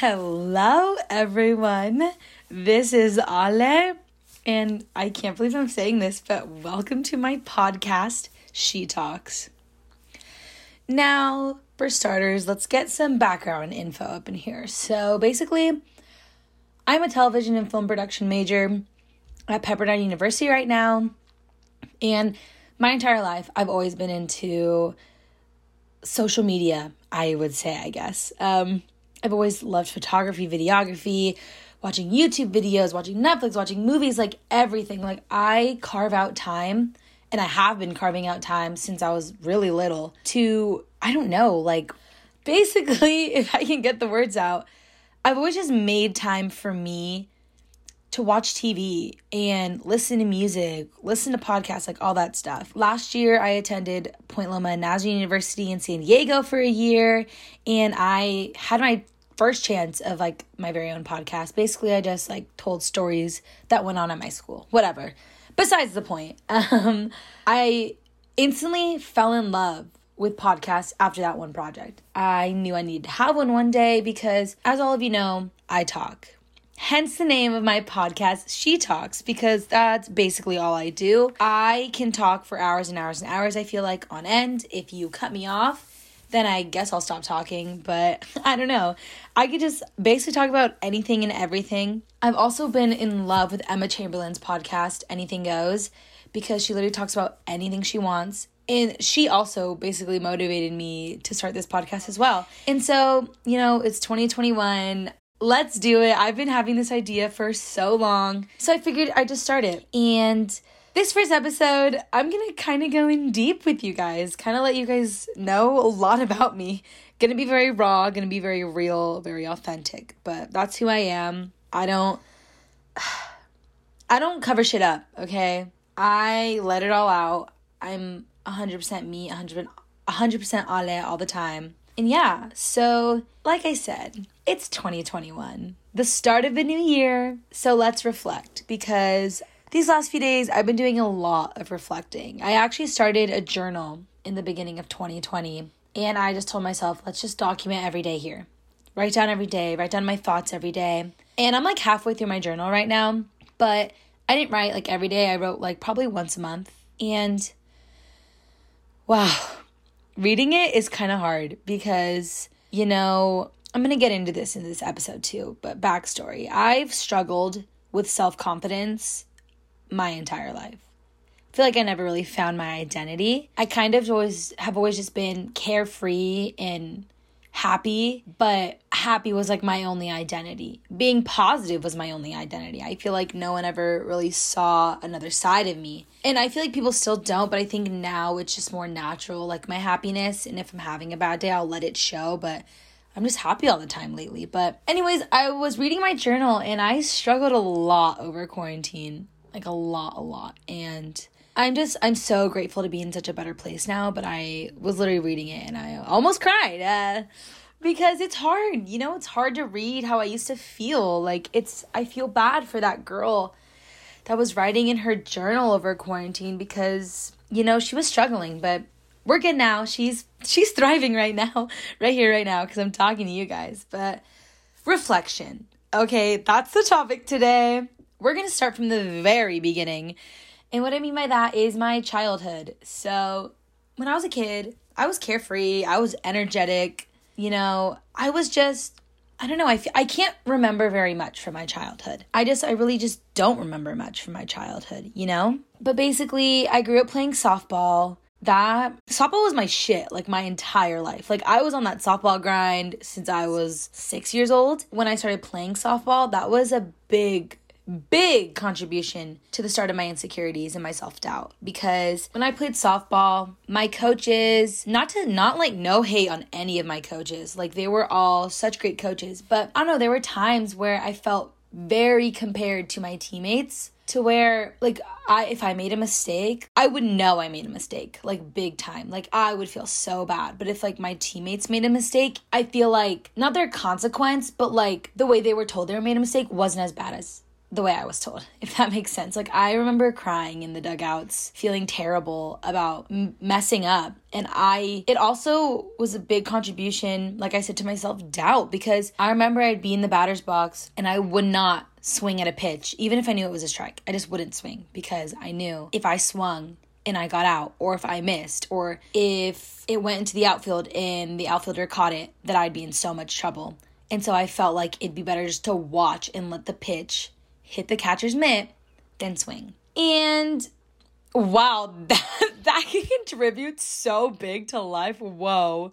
Hello, everyone. This is Ale, and I can't believe I'm saying this, but welcome to my podcast, She Talks. Now, for starters, let's get some background info up in here. So, basically, I'm a television and film production major at Pepperdine University right now, and my entire life, I've always been into social media, I would say, I guess. Um, I've always loved photography, videography, watching YouTube videos, watching Netflix, watching movies, like everything. Like, I carve out time, and I have been carving out time since I was really little to, I don't know, like, basically, if I can get the words out, I've always just made time for me to watch TV and listen to music, listen to podcasts, like all that stuff. Last year, I attended Point Loma Nazarene University in San Diego for a year, and I had my first chance of like my very own podcast. Basically, I just like told stories that went on at my school, whatever. Besides the point, um, I instantly fell in love with podcasts after that one project. I knew I needed to have one one day because, as all of you know, I talk. Hence the name of my podcast, She Talks, because that's basically all I do. I can talk for hours and hours and hours, I feel like, on end. If you cut me off, then I guess I'll stop talking, but I don't know. I could just basically talk about anything and everything. I've also been in love with Emma Chamberlain's podcast, Anything Goes, because she literally talks about anything she wants. And she also basically motivated me to start this podcast as well. And so, you know, it's 2021 let's do it. I've been having this idea for so long. So I figured I'd just start it. And this first episode, I'm gonna kind of go in deep with you guys, kind of let you guys know a lot about me. Gonna be very raw, gonna be very real, very authentic, but that's who I am. I don't. I don't cover shit up, okay? I let it all out. I'm 100% me, 100%, 100% Ale all the time. And yeah, so like I said, it's 2021, the start of a new year. So let's reflect because these last few days I've been doing a lot of reflecting. I actually started a journal in the beginning of 2020 and I just told myself, let's just document every day here. Write down every day, write down my thoughts every day. And I'm like halfway through my journal right now, but I didn't write like every day. I wrote like probably once a month. And wow, reading it is kind of hard because, you know, I'm going to get into this in this episode too, but backstory I've struggled with self confidence my entire life. I feel like I never really found my identity. I kind of always have always just been carefree and happy, but happy was like my only identity. Being positive was my only identity. I feel like no one ever really saw another side of me. And I feel like people still don't, but I think now it's just more natural, like my happiness. And if I'm having a bad day, I'll let it show. But I'm just happy all the time lately. But, anyways, I was reading my journal and I struggled a lot over quarantine. Like a lot, a lot. And I'm just, I'm so grateful to be in such a better place now. But I was literally reading it and I almost cried. Uh, because it's hard, you know, it's hard to read how I used to feel. Like, it's, I feel bad for that girl that was writing in her journal over quarantine because, you know, she was struggling, but we're good now. She's she's thriving right now, right here, right now, because I'm talking to you guys. But reflection. Okay, that's the topic today. We're gonna start from the very beginning. And what I mean by that is my childhood. So when I was a kid, I was carefree, I was energetic, you know, I was just I don't know, I f- I can't remember very much from my childhood. I just, I really just don't remember much from my childhood, you know? But basically, I grew up playing softball that softball was my shit like my entire life. Like I was on that softball grind since I was 6 years old. When I started playing softball, that was a big big contribution to the start of my insecurities and my self-doubt because when I played softball, my coaches, not to not like no hate on any of my coaches, like they were all such great coaches, but I don't know, there were times where I felt very compared to my teammates to where like I if I made a mistake, I would know I made a mistake, like big time. Like I would feel so bad. But if like my teammates made a mistake, I feel like not their consequence, but like the way they were told they were made a mistake wasn't as bad as the way I was told, if that makes sense. Like, I remember crying in the dugouts, feeling terrible about m- messing up. And I, it also was a big contribution, like I said to myself, doubt, because I remember I'd be in the batter's box and I would not swing at a pitch, even if I knew it was a strike. I just wouldn't swing because I knew if I swung, and I got out, or if I missed, or if it went into the outfield and the outfielder caught it, that I'd be in so much trouble. And so I felt like it'd be better just to watch and let the pitch hit the catcher's mitt then swing. And wow, that, that can contribute so big to life. Whoa.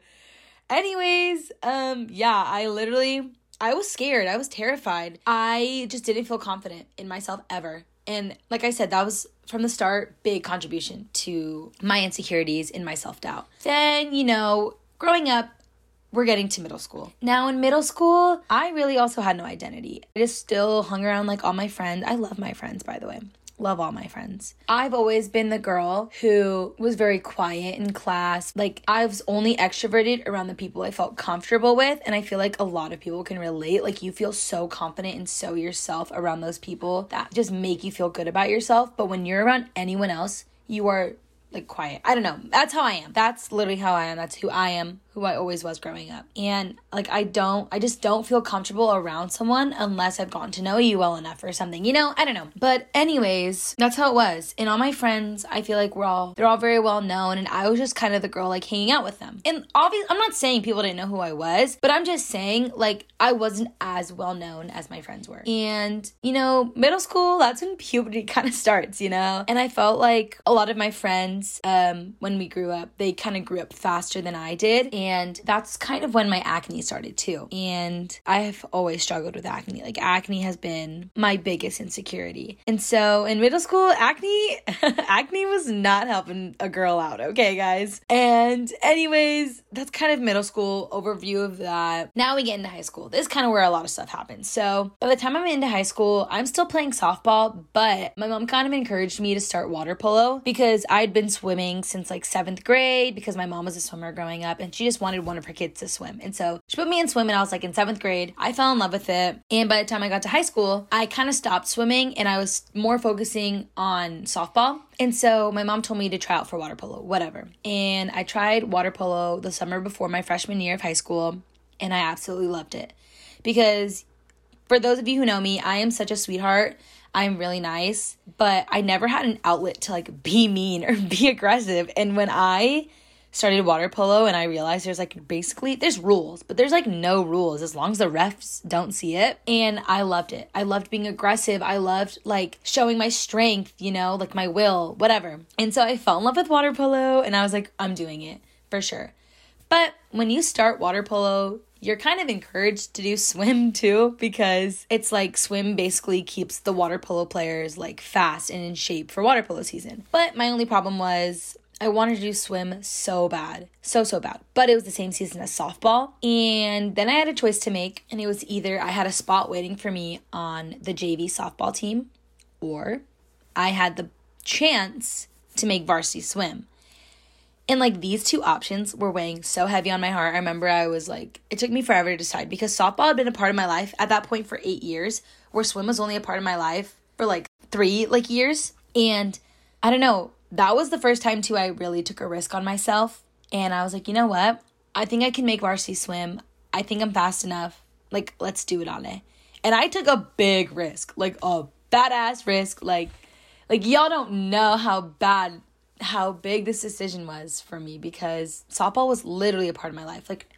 Anyways, um, yeah, I literally I was scared. I was terrified. I just didn't feel confident in myself ever. And like I said, that was from the start big contribution to my insecurities and my self-doubt. Then, you know, growing up, we're getting to middle school. Now, in middle school, I really also had no identity. I just still hung around like all my friends. I love my friends, by the way. Love all my friends. I've always been the girl who was very quiet in class. Like, I was only extroverted around the people I felt comfortable with. And I feel like a lot of people can relate. Like, you feel so confident and so yourself around those people that just make you feel good about yourself. But when you're around anyone else, you are like quiet. I don't know. That's how I am. That's literally how I am. That's who I am who I always was growing up. And like I don't I just don't feel comfortable around someone unless I've gotten to know you well enough or something. You know, I don't know. But anyways, that's how it was. And all my friends, I feel like we're all they're all very well known and I was just kind of the girl like hanging out with them. And obviously I'm not saying people didn't know who I was, but I'm just saying like I wasn't as well known as my friends were. And you know, middle school, that's when puberty kind of starts, you know? And I felt like a lot of my friends um when we grew up, they kind of grew up faster than I did. And and that's kind of when my acne started too. And I've always struggled with acne. Like, acne has been my biggest insecurity. And so in middle school, acne, acne was not helping a girl out, okay, guys? And, anyways, that's kind of middle school overview of that. Now we get into high school. This is kind of where a lot of stuff happens. So by the time I'm into high school, I'm still playing softball, but my mom kind of encouraged me to start water polo because I'd been swimming since like seventh grade because my mom was a swimmer growing up and she just wanted one of her kids to swim. And so she put me in swim and I was like in seventh grade. I fell in love with it. And by the time I got to high school, I kind of stopped swimming and I was more focusing on softball. And so my mom told me to try out for water polo, whatever. And I tried water polo the summer before my freshman year of high school and I absolutely loved it. Because for those of you who know me, I am such a sweetheart. I'm really nice, but I never had an outlet to like be mean or be aggressive. And when I started water polo and I realized there's like basically there's rules, but there's like no rules as long as the refs don't see it. And I loved it. I loved being aggressive. I loved like showing my strength, you know, like my will, whatever. And so I fell in love with water polo and I was like, I'm doing it for sure. But when you start water polo, you're kind of encouraged to do swim too because it's like swim basically keeps the water polo players like fast and in shape for water polo season. But my only problem was I wanted to do swim so bad. So, so bad. But it was the same season as softball. And then I had a choice to make, and it was either I had a spot waiting for me on the JV softball team, or I had the chance to make varsity swim. And like these two options were weighing so heavy on my heart. I remember I was like, it took me forever to decide because softball had been a part of my life at that point for eight years, where swim was only a part of my life for like three like years. And I don't know, that was the first time too I really took a risk on myself and I was like, you know what? I think I can make varsity swim. I think I'm fast enough. Like, let's do it on it. And I took a big risk, like a badass risk. Like, like y'all don't know how bad, how big this decision was for me because softball was literally a part of my life. Like,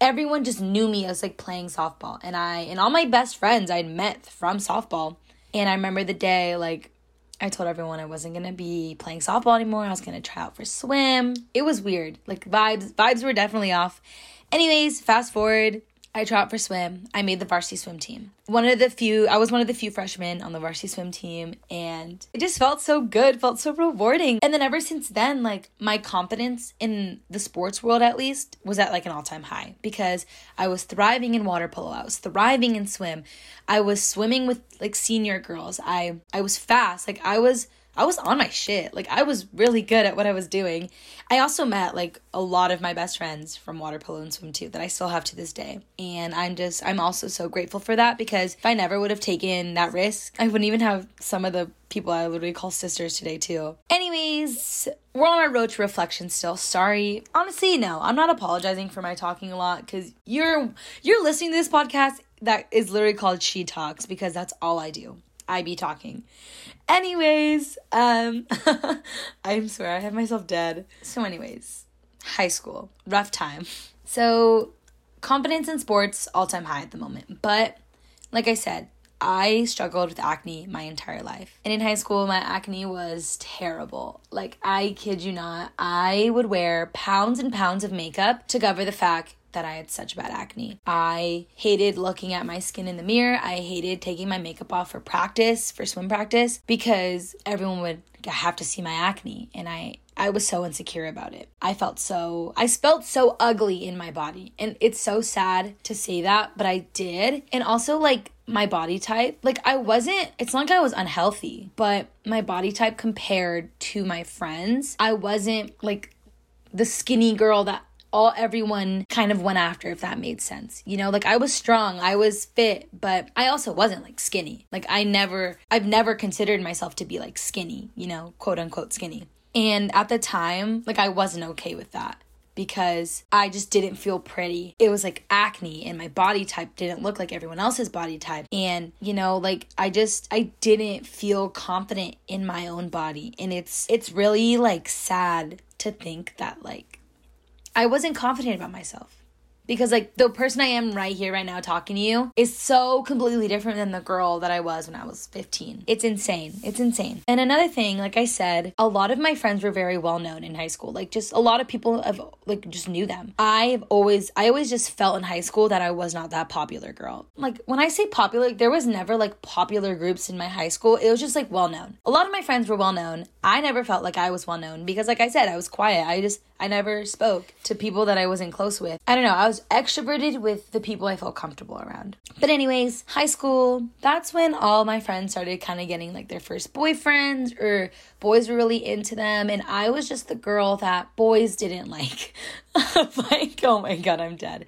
everyone just knew me as like playing softball, and I and all my best friends I'd met from softball. And I remember the day like I told everyone I wasn't gonna be playing softball anymore. I was gonna try out for swim. It was weird. Like vibes, vibes were definitely off. Anyways, fast forward I tried out for swim. I made the varsity swim team. One of the few, I was one of the few freshmen on the varsity swim team, and it just felt so good, felt so rewarding. And then ever since then, like my confidence in the sports world, at least, was at like an all time high because I was thriving in water polo, I was thriving in swim, I was swimming with like senior girls, I I was fast, like I was I was on my shit. Like I was really good at what I was doing. I also met like a lot of my best friends from water polo and swim too that I still have to this day. And I'm just I'm also so grateful for that because if I never would have taken that risk, I wouldn't even have some of the people I literally call sisters today too. Anyways, we're on our road to reflection still. Sorry. Honestly, no. I'm not apologizing for my talking a lot cuz you're you're listening to this podcast that is literally called She Talks because that's all I do. I be talking. Anyways, um I swear I have myself dead. So anyways, high school, rough time. So confidence in sports all-time high at the moment. But like I said, I struggled with acne my entire life. And in high school, my acne was terrible. Like, I kid you not, I would wear pounds and pounds of makeup to cover the fact that I had such bad acne. I hated looking at my skin in the mirror. I hated taking my makeup off for practice, for swim practice, because everyone would have to see my acne. And I I was so insecure about it. I felt so I felt so ugly in my body. And it's so sad to say that, but I did. And also like my body type, like I wasn't it's not like I was unhealthy, but my body type compared to my friends, I wasn't like the skinny girl that all everyone kind of went after if that made sense. You know, like I was strong, I was fit, but I also wasn't like skinny. Like I never I've never considered myself to be like skinny, you know, quote unquote skinny. And at the time, like I wasn't okay with that because I just didn't feel pretty. It was like acne and my body type didn't look like everyone else's body type. And you know, like I just I didn't feel confident in my own body. And it's it's really like sad to think that like I wasn't confident about myself. Because, like, the person I am right here, right now, talking to you is so completely different than the girl that I was when I was 15. It's insane. It's insane. And another thing, like I said, a lot of my friends were very well known in high school. Like, just a lot of people have, like, just knew them. I've always, I always just felt in high school that I was not that popular girl. Like, when I say popular, there was never, like, popular groups in my high school. It was just, like, well known. A lot of my friends were well known. I never felt like I was well known because, like I said, I was quiet. I just, I never spoke to people that I wasn't close with. I don't know, I was extroverted with the people I felt comfortable around. But, anyways, high school, that's when all my friends started kind of getting like their first boyfriends or boys were really into them. And I was just the girl that boys didn't like. like, oh my god, I'm dead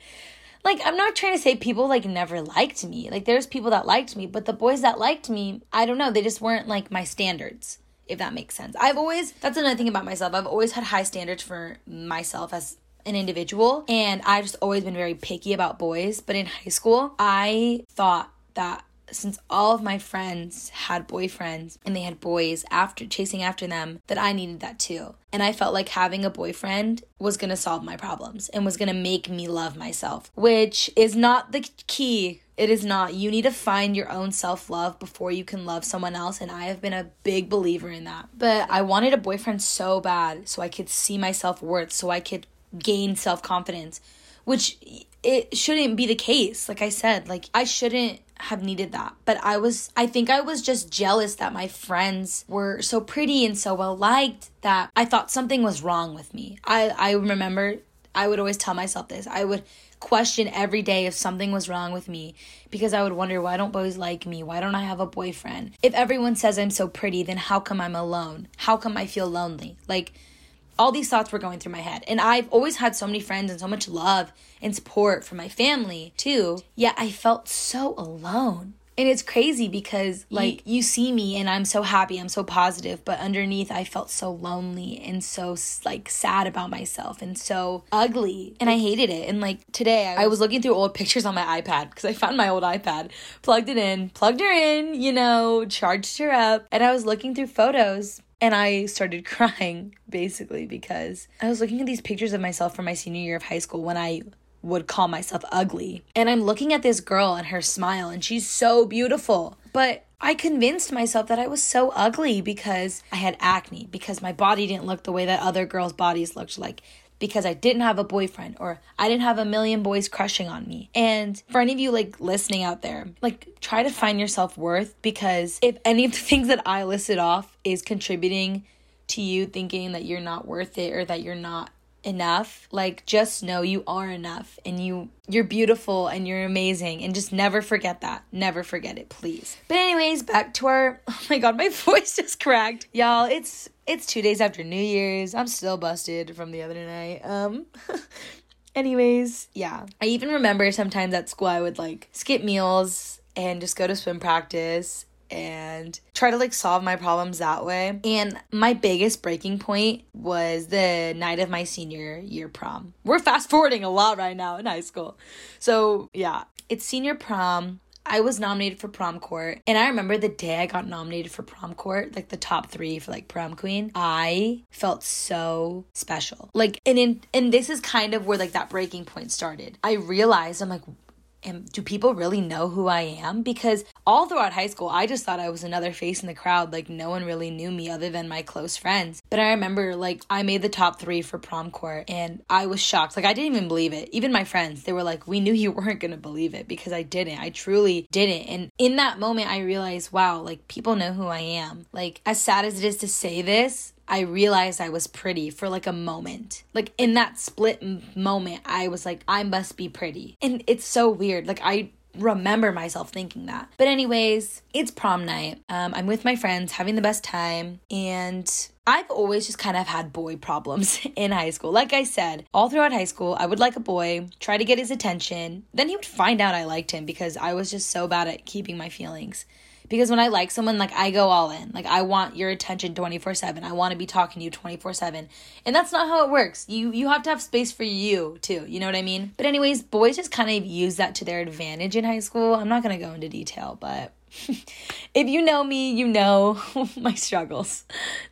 like I'm not trying to say people like never liked me. Like there's people that liked me, but the boys that liked me, I don't know, they just weren't like my standards if that makes sense. I've always, that's another thing about myself. I've always had high standards for myself as an individual, and I've just always been very picky about boys. But in high school, I thought that since all of my friends had boyfriends and they had boys after chasing after them that I needed that too. And I felt like having a boyfriend was going to solve my problems and was going to make me love myself, which is not the key it is not. You need to find your own self love before you can love someone else. And I have been a big believer in that. But I wanted a boyfriend so bad so I could see my self worth, so I could gain self confidence, which it shouldn't be the case. Like I said, like I shouldn't have needed that. But I was, I think I was just jealous that my friends were so pretty and so well liked that I thought something was wrong with me. I, I remember I would always tell myself this. I would question every day if something was wrong with me because I would wonder why don't boys like me? Why don't I have a boyfriend? If everyone says I'm so pretty, then how come I'm alone? How come I feel lonely? Like all these thoughts were going through my head. And I've always had so many friends and so much love and support from my family too. Yet I felt so alone. And it's crazy because like you, you, see me and I'm so happy, I'm so positive, but underneath I felt so lonely and so like sad about myself and so ugly and I hated it. And like today I was looking through old pictures on my iPad because I found my old iPad, plugged it in, plugged her in, you know, charged her up, and I was looking through photos and I started crying basically because I was looking at these pictures of myself from my senior year of high school when I would call myself ugly. And I'm looking at this girl and her smile, and she's so beautiful. But I convinced myself that I was so ugly because I had acne, because my body didn't look the way that other girls' bodies looked like, because I didn't have a boyfriend or I didn't have a million boys crushing on me. And for any of you like listening out there, like try to find your self worth because if any of the things that I listed off is contributing to you thinking that you're not worth it or that you're not enough, like just know you are enough and you you're beautiful and you're amazing and just never forget that. Never forget it, please. But anyways, back to our Oh my god, my voice just cracked. Y'all, it's it's 2 days after New Year's. I'm still busted from the other night. Um anyways, yeah. I even remember sometimes at school I would like skip meals and just go to swim practice and try to like solve my problems that way. And my biggest breaking point was the night of my senior year prom. We're fast forwarding a lot right now in high school. So, yeah, it's senior prom. I was nominated for prom court, and I remember the day I got nominated for prom court, like the top three for like prom queen. I felt so special. Like, and in and this is kind of where like that breaking point started. I realized I'm like, am do people really know who I am? Because all throughout high school, I just thought I was another face in the crowd. Like no one really knew me other than my close friends. But I remember like I made the top three for prom court and I was shocked. Like I didn't even believe it. Even my friends, they were like, we knew you weren't gonna believe it because I didn't. I truly didn't. And in that moment, I realized, wow, like people know who I am. Like as sad as it is to say this, I realized I was pretty for like a moment. Like in that split moment, I was like, I must be pretty. And it's so weird. Like I remember myself thinking that. But anyways, it's prom night. Um, I'm with my friends having the best time and I've always just kind of had boy problems in high school. Like I said, all throughout high school, I would like a boy, try to get his attention. Then he would find out I liked him because I was just so bad at keeping my feelings because when I like someone, like I go all in. Like I want your attention 24/7. I want to be talking to you 24/7. And that's not how it works. You you have to have space for you too. You know what I mean? But anyways, boys just kind of use that to their advantage in high school. I'm not going to go into detail, but if you know me, you know my struggles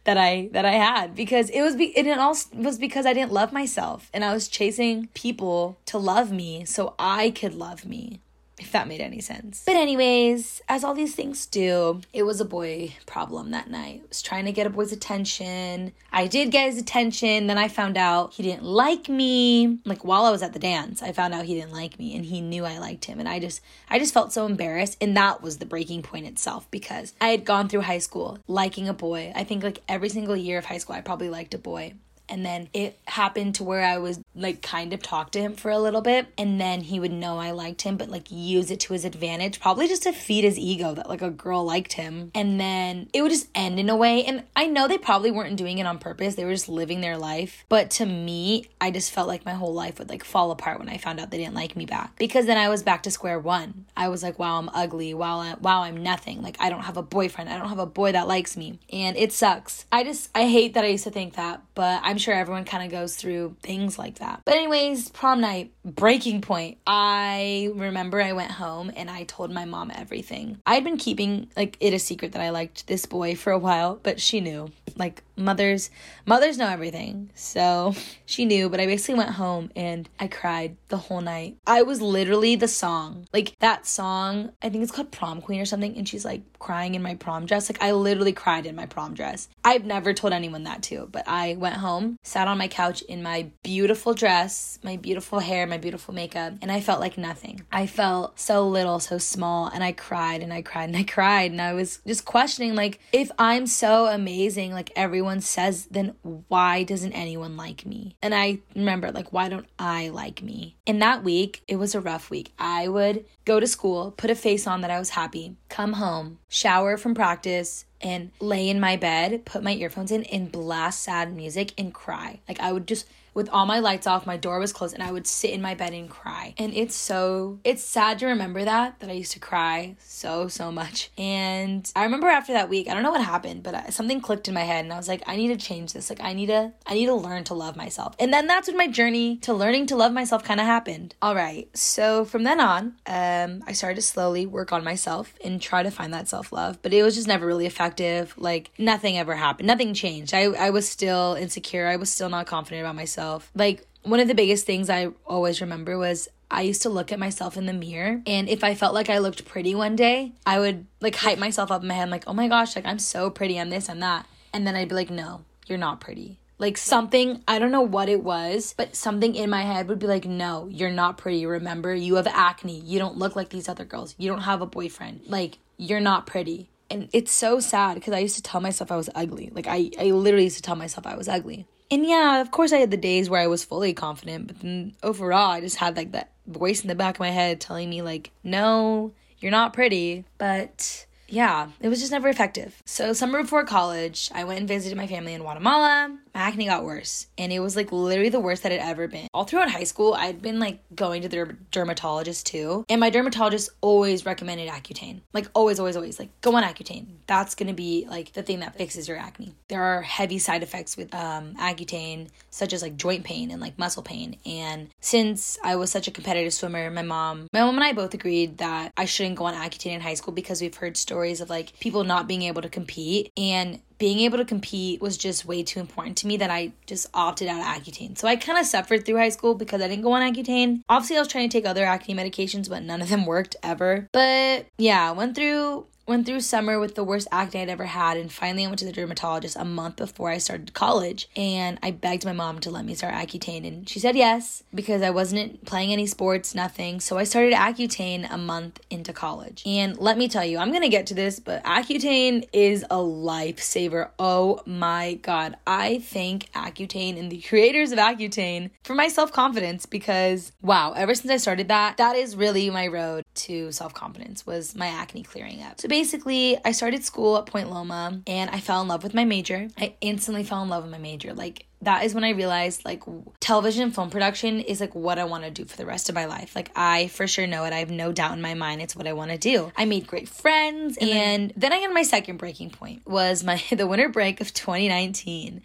that I that I had because it was be, it all was because I didn't love myself and I was chasing people to love me so I could love me if that made any sense. But, anyways, as all these things do, it was a boy problem that night. I was trying to get a boy's attention. I did get his attention. Then I found out he didn't like me. Like while I was at the dance, I found out he didn't like me and he knew I liked him. And I just, I just felt so embarrassed. And that was the breaking point itself because I had gone through high school liking a boy. I think like every single year of high school, I probably liked a boy and then it happened to where I was like kind of talk to him for a little bit and then he would know I liked him but like use it to his advantage probably just to feed his ego that like a girl liked him. And then it would just end in a way and I know they probably weren't doing it on purpose they were just living their life but to me I just felt like my whole life would like fall apart when I found out they didn't like me back. Because then I was back to square one. I was like wow I'm ugly. Wow I, wow I'm nothing. Like I don't have a boyfriend. I don't have a boy that likes me. And it sucks. I just I hate that I used to think that but I'm sure everyone kind of goes through things like that. But, anyways, prom night, breaking point. I remember I went home and I told my mom everything. I had been keeping like it a secret that I liked this boy for a while, but she knew. Like mothers, mothers know everything. So she knew, but I basically went home and I cried the whole night. I was literally the song. Like that song, I think it's called Prom Queen or something, and she's like crying in my prom dress. Like I literally cried in my prom dress. I've never told anyone that too, but I went home, sat on my couch in my beautiful dress, my beautiful hair, my beautiful makeup, and I felt like nothing. I felt so little, so small, and I cried and I cried and I cried and I was just questioning like if I'm so amazing, like everyone says, then why doesn't anyone like me? And I remember like why don't I like me? In that week, it was a rough week. I would go to school, put a face on that I was happy, come home, shower from practice, and lay in my bed, put my earphones in, and blast sad music and cry. Like I would just with all my lights off, my door was closed, and I would sit in my bed and cry. And it's so, it's sad to remember that, that I used to cry so, so much. And I remember after that week, I don't know what happened, but something clicked in my head, and I was like, I need to change this. Like, I need to, I need to learn to love myself. And then that's when my journey to learning to love myself kind of happened. All right. So from then on, um, I started to slowly work on myself and try to find that self love, but it was just never really effective. Like, nothing ever happened. Nothing changed. I, I was still insecure. I was still not confident about myself myself. Like, one of the biggest things I always remember was I used to look at myself in the mirror and if I felt like I looked pretty one day, I would like hype myself up in my head like, "Oh my gosh, like I'm so pretty, I'm this, I'm that." And then I'd be like, "No, you're not pretty." Like something, I don't know what it was, but something in my head would be like, "No, you're not pretty. Remember, you have acne. You don't look like these other girls. You don't have a boyfriend. Like, you're not pretty." And it's so sad because I used to tell myself I was ugly. Like I I literally used to tell myself I was ugly. And yeah, of course I had the days where I was fully confident, but then overall I just had like that voice in the back of my head telling me like, "No, you're not pretty." But yeah, it was just never effective. So, summer before college, I went and visited my family in Guatemala. My acne got worse, and it was like literally the worst that it ever been. All throughout high school, I'd been like going to the dermatologist too, and my dermatologist always recommended Accutane. Like, always, always, always. Like, go on Accutane. That's gonna be like the thing that fixes your acne. There are heavy side effects with um, Accutane, such as like joint pain and like muscle pain. And since I was such a competitive swimmer, my mom, my mom and I both agreed that I shouldn't go on Accutane in high school because we've heard stories stories of like people not being able to compete and being able to compete was just way too important to me that I just opted out of Accutane. So I kind of suffered through high school because I didn't go on Accutane. Obviously, I was trying to take other acne medications, but none of them worked ever. But yeah, went through went through summer with the worst acne I'd ever had, and finally I went to the dermatologist a month before I started college. And I begged my mom to let me start Accutane, and she said yes because I wasn't playing any sports, nothing. So I started Accutane a month into college. And let me tell you, I'm gonna get to this, but Accutane is a lifesaver. Oh my god. I thank Accutane and the creators of Accutane for my self confidence because wow, ever since I started that, that is really my road to self confidence was my acne clearing up. So basically, I started school at Point Loma and I fell in love with my major. I instantly fell in love with my major. Like, that is when I realized like television and film production is like what I want to do for the rest of my life. Like I for sure know it. I have no doubt in my mind it's what I want to do. I made great friends and, and then, then I got my second breaking point was my the winter break of 2019.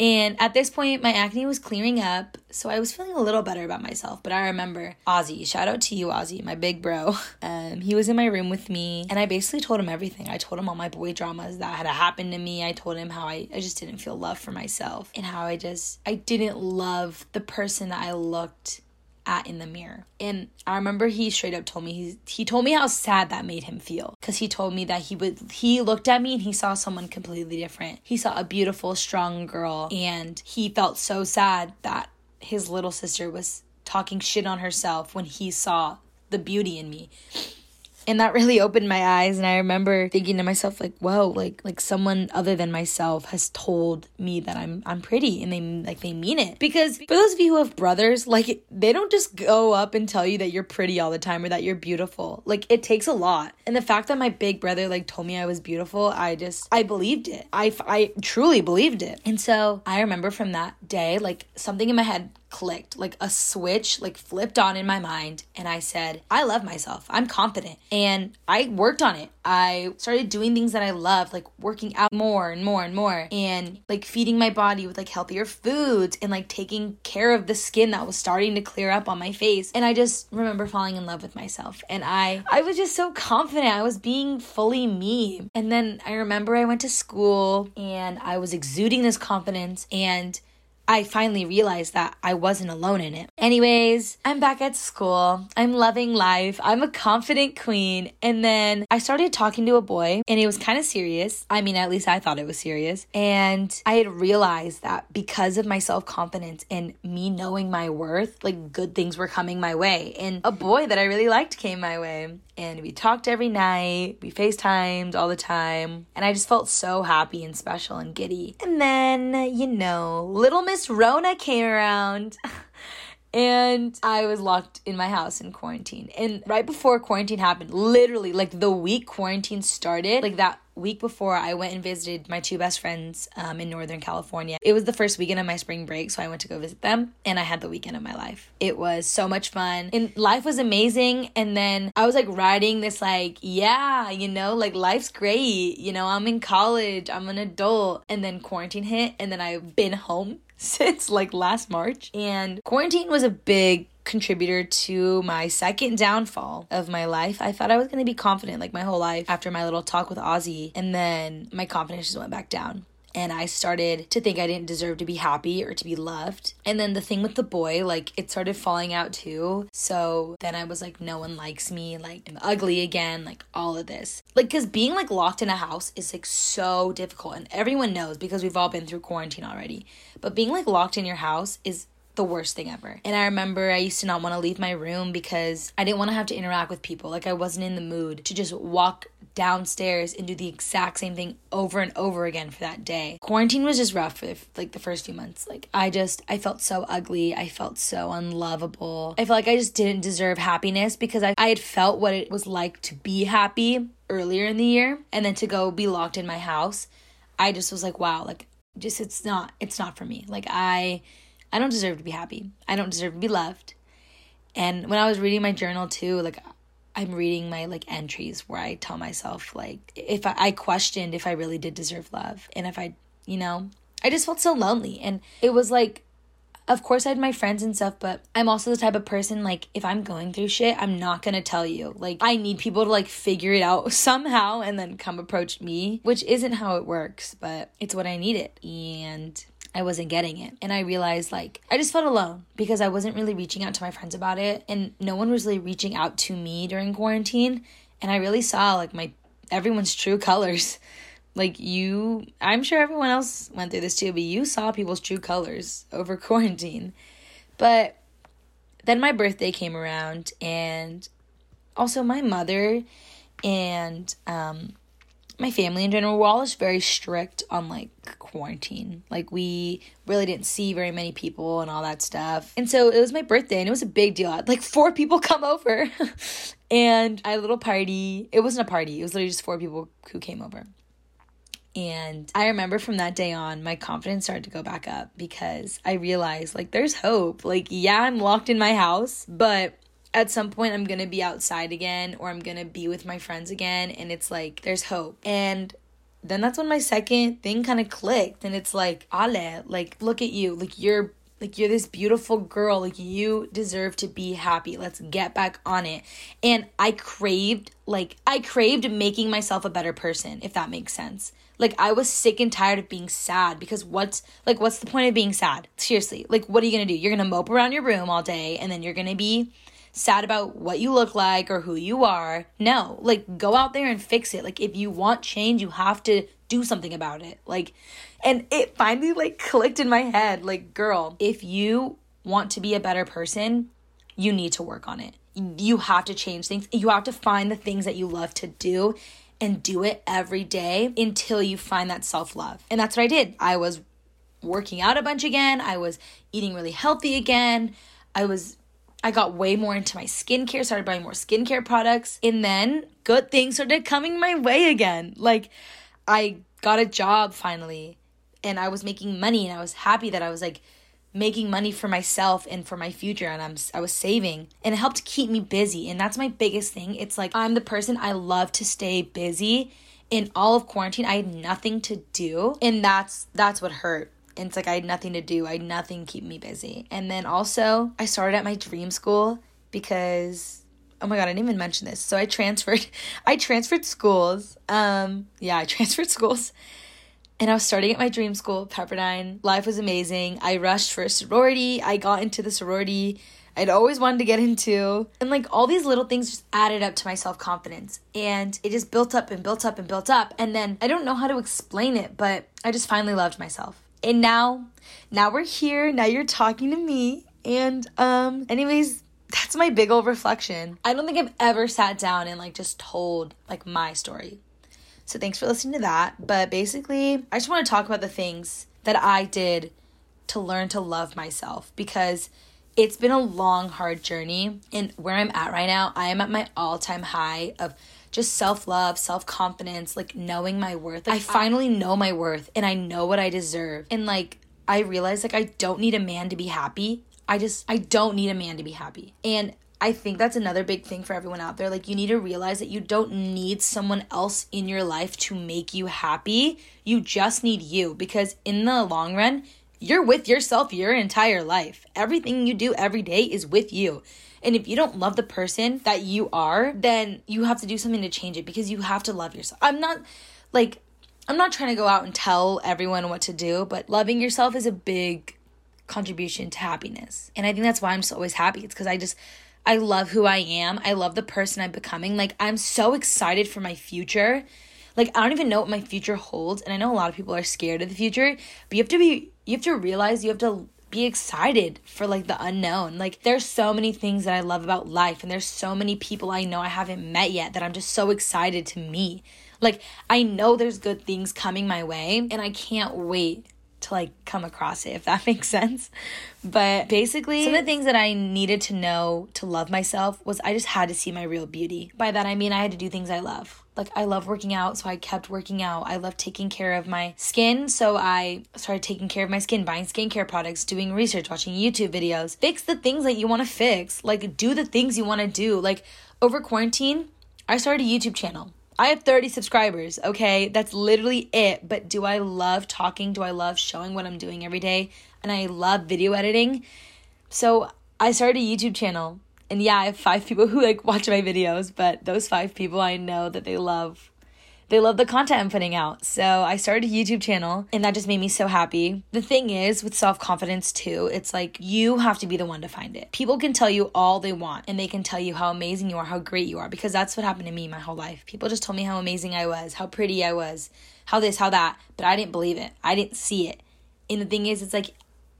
And at this point, my acne was clearing up, so I was feeling a little better about myself. But I remember Ozzy, shout out to you, Ozzy, my big bro. Um, he was in my room with me, and I basically told him everything. I told him all my boy dramas that had happened to me. I told him how I, I just didn't feel love for myself, and how I just I didn't love the person that I looked at in the mirror. And I remember he straight up told me he he told me how sad that made him feel cuz he told me that he would he looked at me and he saw someone completely different. He saw a beautiful, strong girl and he felt so sad that his little sister was talking shit on herself when he saw the beauty in me and that really opened my eyes and i remember thinking to myself like whoa like like someone other than myself has told me that i'm i'm pretty and they like they mean it. Because for those of you who have brothers like they don't just go up and tell you that you're pretty all the time or that you're beautiful. Like it takes a lot. And the fact that my big brother like told me i was beautiful i just i believed it. I i truly believed it. And so i remember from that day like something in my head clicked like a switch like flipped on in my mind and i said i love myself. I'm confident. And i worked on it. I started doing things that i loved like working out more and more and more and like feeding my body with like healthier foods and like taking care of the skin that was starting to clear up on my face. And i just remember falling in love with myself. And i i was just so confident. I was being fully me. And then i remember i went to school and i was exuding this confidence and I finally realized that I wasn't alone in it. Anyways, I'm back at school. I'm loving life. I'm a confident queen. And then I started talking to a boy, and it was kind of serious. I mean, at least I thought it was serious. And I had realized that because of my self confidence and me knowing my worth, like good things were coming my way. And a boy that I really liked came my way and we talked every night. We FaceTimed all the time. And I just felt so happy and special and giddy. And then, you know, little Miss Rona came around. and I was locked in my house in quarantine. And right before quarantine happened, literally, like the week quarantine started, like that week before I went and visited my two best friends um, in Northern California. It was the first weekend of my spring break, so I went to go visit them and I had the weekend of my life. It was so much fun and life was amazing. And then I was like riding this, like, yeah, you know, like life's great. You know, I'm in college, I'm an adult. And then quarantine hit, and then I've been home since like last March. And quarantine was a big contributor to my second downfall of my life. I thought I was going to be confident like my whole life after my little talk with Ozzy, and then my confidence just went back down and I started to think I didn't deserve to be happy or to be loved. And then the thing with the boy, like it started falling out too. So then I was like, no one likes me, like I'm ugly again, like all of this. Like, cause being like locked in a house is like so difficult, and everyone knows because we've all been through quarantine already. But being like locked in your house is the worst thing ever. And I remember I used to not want to leave my room because I didn't want to have to interact with people. Like I wasn't in the mood to just walk downstairs and do the exact same thing over and over again for that day. Quarantine was just rough for like the first few months. Like I just I felt so ugly. I felt so unlovable. I felt like I just didn't deserve happiness because I, I had felt what it was like to be happy earlier in the year and then to go be locked in my house. I just was like, wow, like just it's not it's not for me. Like I I don't deserve to be happy. I don't deserve to be loved. And when I was reading my journal too, like I'm reading my like entries where I tell myself like if I, I questioned if I really did deserve love and if I, you know, I just felt so lonely and it was like of course I had my friends and stuff, but I'm also the type of person like if I'm going through shit, I'm not to tell you. Like I need people to like figure it out somehow and then come approach me, which isn't how it works, but it's what I needed. And I wasn't getting it. And I realized like I just felt alone because I wasn't really reaching out to my friends about it and no one was really reaching out to me during quarantine. And I really saw like my everyone's true colors. Like you I'm sure everyone else went through this too, but you saw people's true colors over quarantine. But then my birthday came around and also my mother and um my family in general, we're all just very strict on like quarantine. Like we really didn't see very many people and all that stuff. And so it was my birthday and it was a big deal. Like four people come over and I had a little party. It wasn't a party, it was literally just four people who came over. And I remember from that day on, my confidence started to go back up because I realized like there's hope. Like, yeah, I'm locked in my house, but at some point I'm gonna be outside again or I'm gonna be with my friends again and it's like there's hope. And then that's when my second thing kind of clicked and it's like, Ale, like look at you. Like you're like you're this beautiful girl. Like you deserve to be happy. Let's get back on it. And I craved like I craved making myself a better person, if that makes sense. Like I was sick and tired of being sad because what's like what's the point of being sad? Seriously. Like what are you going to do? You're going to mope around your room all day and then you're going to be sad about what you look like or who you are. No, like go out there and fix it. Like if you want change, you have to do something about it. Like and it finally like clicked in my head like girl, if you want to be a better person, you need to work on it. You have to change things. You have to find the things that you love to do and do it every day until you find that self-love. And that's what I did. I was working out a bunch again. I was eating really healthy again. I was I got way more into my skincare, started buying more skincare products, and then good things started coming my way again. Like, I got a job finally, and I was making money, and I was happy that I was like making money for myself and for my future, and I'm I was saving, and it helped keep me busy, and that's my biggest thing. It's like I'm the person I love to stay busy. In all of quarantine, I had nothing to do, and that's that's what hurt it's like I had nothing to do. I had nothing keep me busy. And then also, I started at my dream school because oh my god, I didn't even mention this. So I transferred I transferred schools. Um yeah, I transferred schools. And I was starting at my dream school, Pepperdine. Life was amazing. I rushed for a sorority. I got into the sorority I'd always wanted to get into. And like all these little things just added up to my self confidence. And it just built up and built up and built up. And then I don't know how to explain it, but I just finally loved myself and now now we're here. Now you're talking to me. And um anyways that's my big old reflection. I don't think i've ever sat down and like just told like my story. So thanks for listening to that. But basically i just want to talk about the things that i did to learn to love myself because it's been a long hard journey. And where i'm at right now i am at my all-time high of just self love, self confidence, like knowing my worth. Like, I finally know my worth and I know what I deserve. And like, I realize like I don't need a man to be happy. I just, I don't need a man to be happy. And I think that's another big thing for everyone out there. Like, you need to realize that you don't need someone else in your life to make you happy. You just need you because, in the long run, you're with yourself your entire life. Everything you do every day is with you. And if you don't love the person that you are, then you have to do something to change it because you have to love yourself. I'm not like, I'm not trying to go out and tell everyone what to do, but loving yourself is a big contribution to happiness. And I think that's why I'm so always happy. It's because I just, I love who I am. I love the person I'm becoming. Like, I'm so excited for my future. Like, I don't even know what my future holds. And I know a lot of people are scared of the future, but you have to be, you have to realize you have to be excited for like the unknown. Like there's so many things that I love about life and there's so many people I know I haven't met yet that I'm just so excited to meet. Like I know there's good things coming my way and I can't wait to like come across it if that makes sense. But basically, some of the things that I needed to know to love myself was I just had to see my real beauty. By that I mean I had to do things I love. Like I love working out, so I kept working out. I love taking care of my skin, so I started taking care of my skin, buying skincare products, doing research, watching YouTube videos. Fix the things that you want to fix. Like do the things you want to do. Like over quarantine, I started a YouTube channel. I have 30 subscribers, okay? That's literally it. But do I love talking? Do I love showing what I'm doing every day? And I love video editing. So I started a YouTube channel. And yeah, I have five people who like watch my videos, but those five people I know that they love they love the content I'm putting out. So I started a YouTube channel and that just made me so happy. The thing is with self confidence too, it's like you have to be the one to find it. People can tell you all they want and they can tell you how amazing you are, how great you are, because that's what happened to me my whole life. People just told me how amazing I was, how pretty I was, how this, how that, but I didn't believe it. I didn't see it. And the thing is, it's like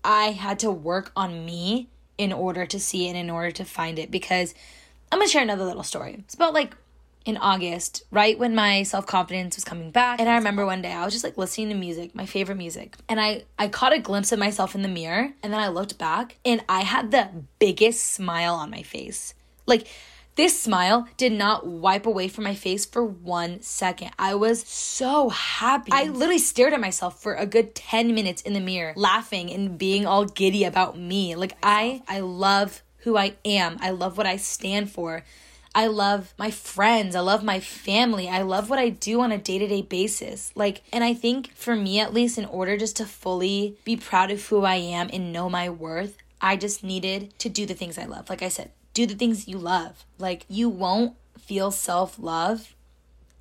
I had to work on me in order to see it and in order to find it because I'm gonna share another little story. It's about like in August, right when my self-confidence was coming back. And I remember one day I was just like listening to music, my favorite music. And I I caught a glimpse of myself in the mirror and then I looked back and I had the biggest smile on my face. Like this smile did not wipe away from my face for one second. I was so happy. I literally stared at myself for a good 10 minutes in the mirror, laughing and being all giddy about me. Like I I love who I am. I love what I stand for. I love my friends. I love my family. I love what I do on a day to day basis. Like, and I think for me at least, in order just to fully be proud of who I am and know my worth, I just needed to do the things I love. Like I said, do the things you love. Like, you won't feel self love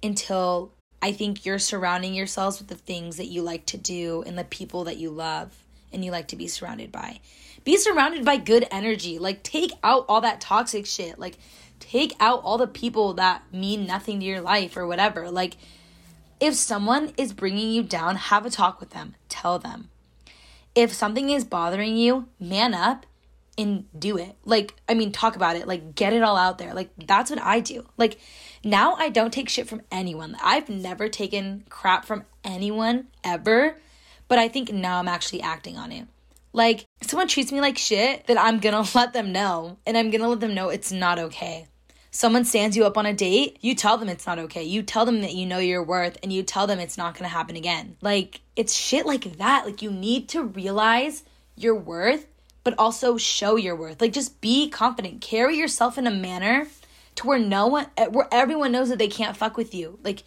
until I think you're surrounding yourselves with the things that you like to do and the people that you love and you like to be surrounded by. Be surrounded by good energy. Like, take out all that toxic shit. Like, take out all the people that mean nothing to your life or whatever. Like, if someone is bringing you down, have a talk with them, tell them. If something is bothering you, man up and do it. Like, I mean, talk about it, like, get it all out there. Like, that's what I do. Like, now I don't take shit from anyone. I've never taken crap from anyone ever, but I think now I'm actually acting on it. Like, someone treats me like shit, then I'm gonna let them know. And I'm gonna let them know it's not okay. Someone stands you up on a date, you tell them it's not okay. You tell them that you know your worth and you tell them it's not gonna happen again. Like, it's shit like that. Like, you need to realize your worth, but also show your worth. Like, just be confident. Carry yourself in a manner to where no one, eh, where everyone knows that they can't fuck with you. Like,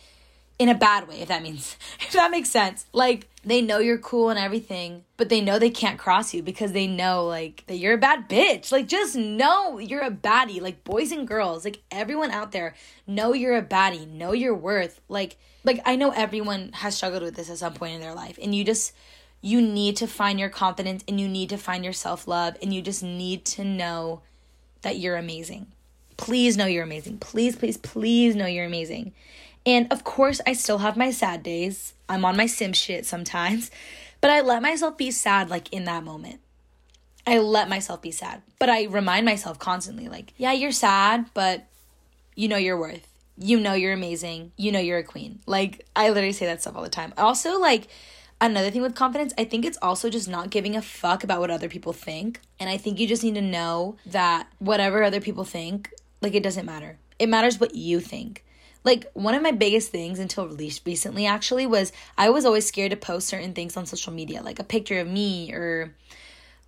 in a bad way, if that means, if that makes sense. Like, they know you're cool and everything, but they know they can't cross you because they know, like, that you're a bad bitch. Like, just know you're a baddie. Like, boys and girls, like, everyone out there, know you're a baddie, know your worth. Like, like, I know everyone has struggled with this at some point in their life, and you just, you need to find your confidence and you need to find your self love, and you just need to know that you're amazing. Please know you're amazing. Please, please, please know you're amazing. And of course, I still have my sad days. I'm on my sim shit sometimes, but I let myself be sad like in that moment. I let myself be sad, but I remind myself constantly like, yeah, you're sad, but you know your worth. You know you're amazing. You know you're a queen. Like, I literally say that stuff all the time. Also, like, another thing with confidence, I think it's also just not giving a fuck about what other people think. And I think you just need to know that whatever other people think, like, it doesn't matter. It matters what you think like one of my biggest things until least recently actually was I was always scared to post certain things on social media, like a picture of me or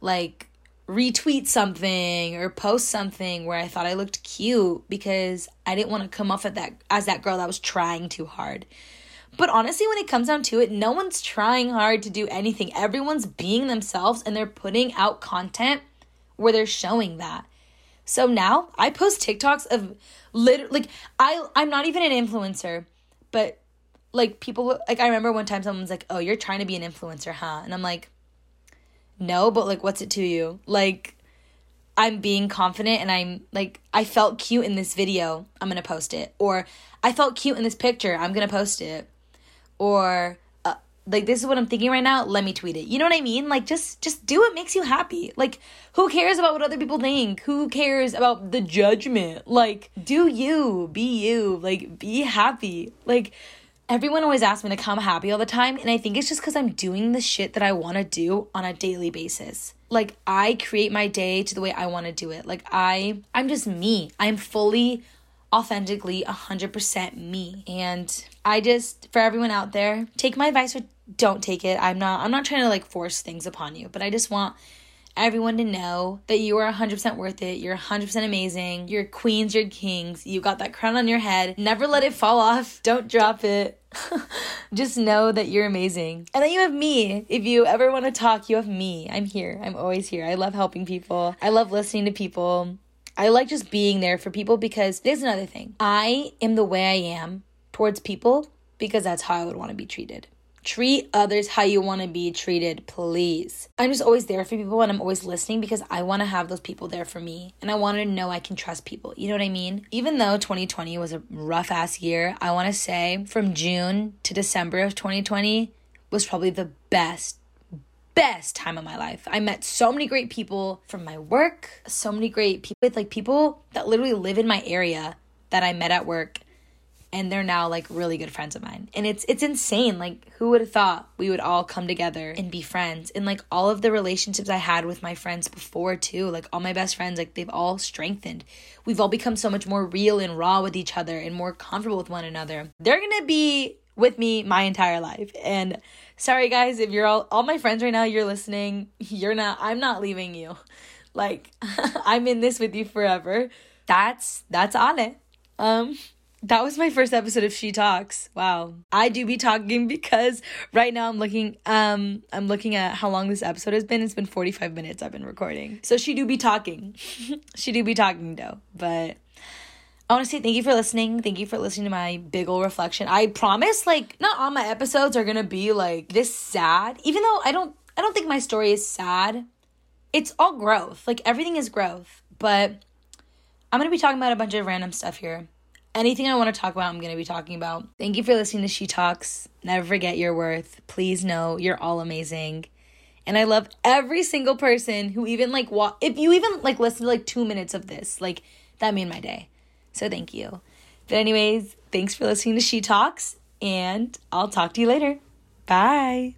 like retweet something or post something where I thought I looked cute because I didn't want to come off at that as that girl that was trying too hard. But honestly, when it comes down to it, no one's trying hard to do anything. Everyone's being themselves and they're putting out content where they're showing that. So now I post TikToks of literally like I I'm not even an influencer, but like people like I remember one time someone's like, "Oh, you're trying to be an influencer, huh?" And I'm like, "No, but like what's it to you?" Like I'm being confident and I'm like I felt cute in this video, I'm going to post it. Or I felt cute in this picture, I'm going to post it. Or uh, like this is what I'm thinking right now, let me tweet it. You know what I mean? Like just just do what makes you happy. Like who cares about what other people think? Who cares about the judgment? Like do you, be you, like be happy. Like everyone always asks me to come happy all the time, and I think it's just cuz I'm doing the shit that I want to do on a daily basis. Like I create my day to the way I want to do it. Like I I'm just me. I'm fully authentically 100% me. And I just for everyone out there, take my advice or don't take it. I'm not I'm not trying to like force things upon you, but I just want everyone to know that you are 100% worth it. You're 100% amazing. You're queens, you're kings. You got that crown on your head. Never let it fall off. Don't drop it. Just know that you're amazing. And then you have me. If you ever want to talk, you have me. I'm here. I'm always here. I love helping people. I love listening to people. I like just being there for people because there's another thing. I am the way I am towards people because that's how I would want to be treated. Treat others how you want to be treated, please. I'm just always there for people and I'm always listening because I want to have those people there for me and I want to know I can trust people. You know what I mean? Even though 2020 was a rough ass year, I want to say from June to December of 2020 was probably the best best time of my life. I met so many great people from my work, so many great people like people that literally live in my area that I met at work and they're now like really good friends of mine. And it's it's insane. Like who would have thought we would all come together and be friends? And like all of the relationships I had with my friends before too, like all my best friends, like they've all strengthened. We've all become so much more real and raw with each other and more comfortable with one another. They're going to be with me my entire life. And sorry guys, if you're all all my friends right now, you're listening, you're not I'm not leaving you. Like I'm in this with you forever. That's that's it. Um that was my first episode of She Talks. Wow. I do be talking because right now I'm looking um I'm looking at how long this episode has been. It's been 45 minutes I've been recording. So she do be talking. she do be talking though. But I want to say thank you for listening. Thank you for listening to my big old reflection. I promise, like, not all my episodes are gonna be like this sad. Even though I don't, I don't think my story is sad. It's all growth. Like everything is growth. But I'm gonna be talking about a bunch of random stuff here. Anything I want to talk about, I'm gonna be talking about. Thank you for listening to She Talks. Never forget your worth. Please know you're all amazing. And I love every single person who even like wa- if you even like listen to like two minutes of this, like that made my day. So thank you. But, anyways, thanks for listening to She Talks, and I'll talk to you later. Bye.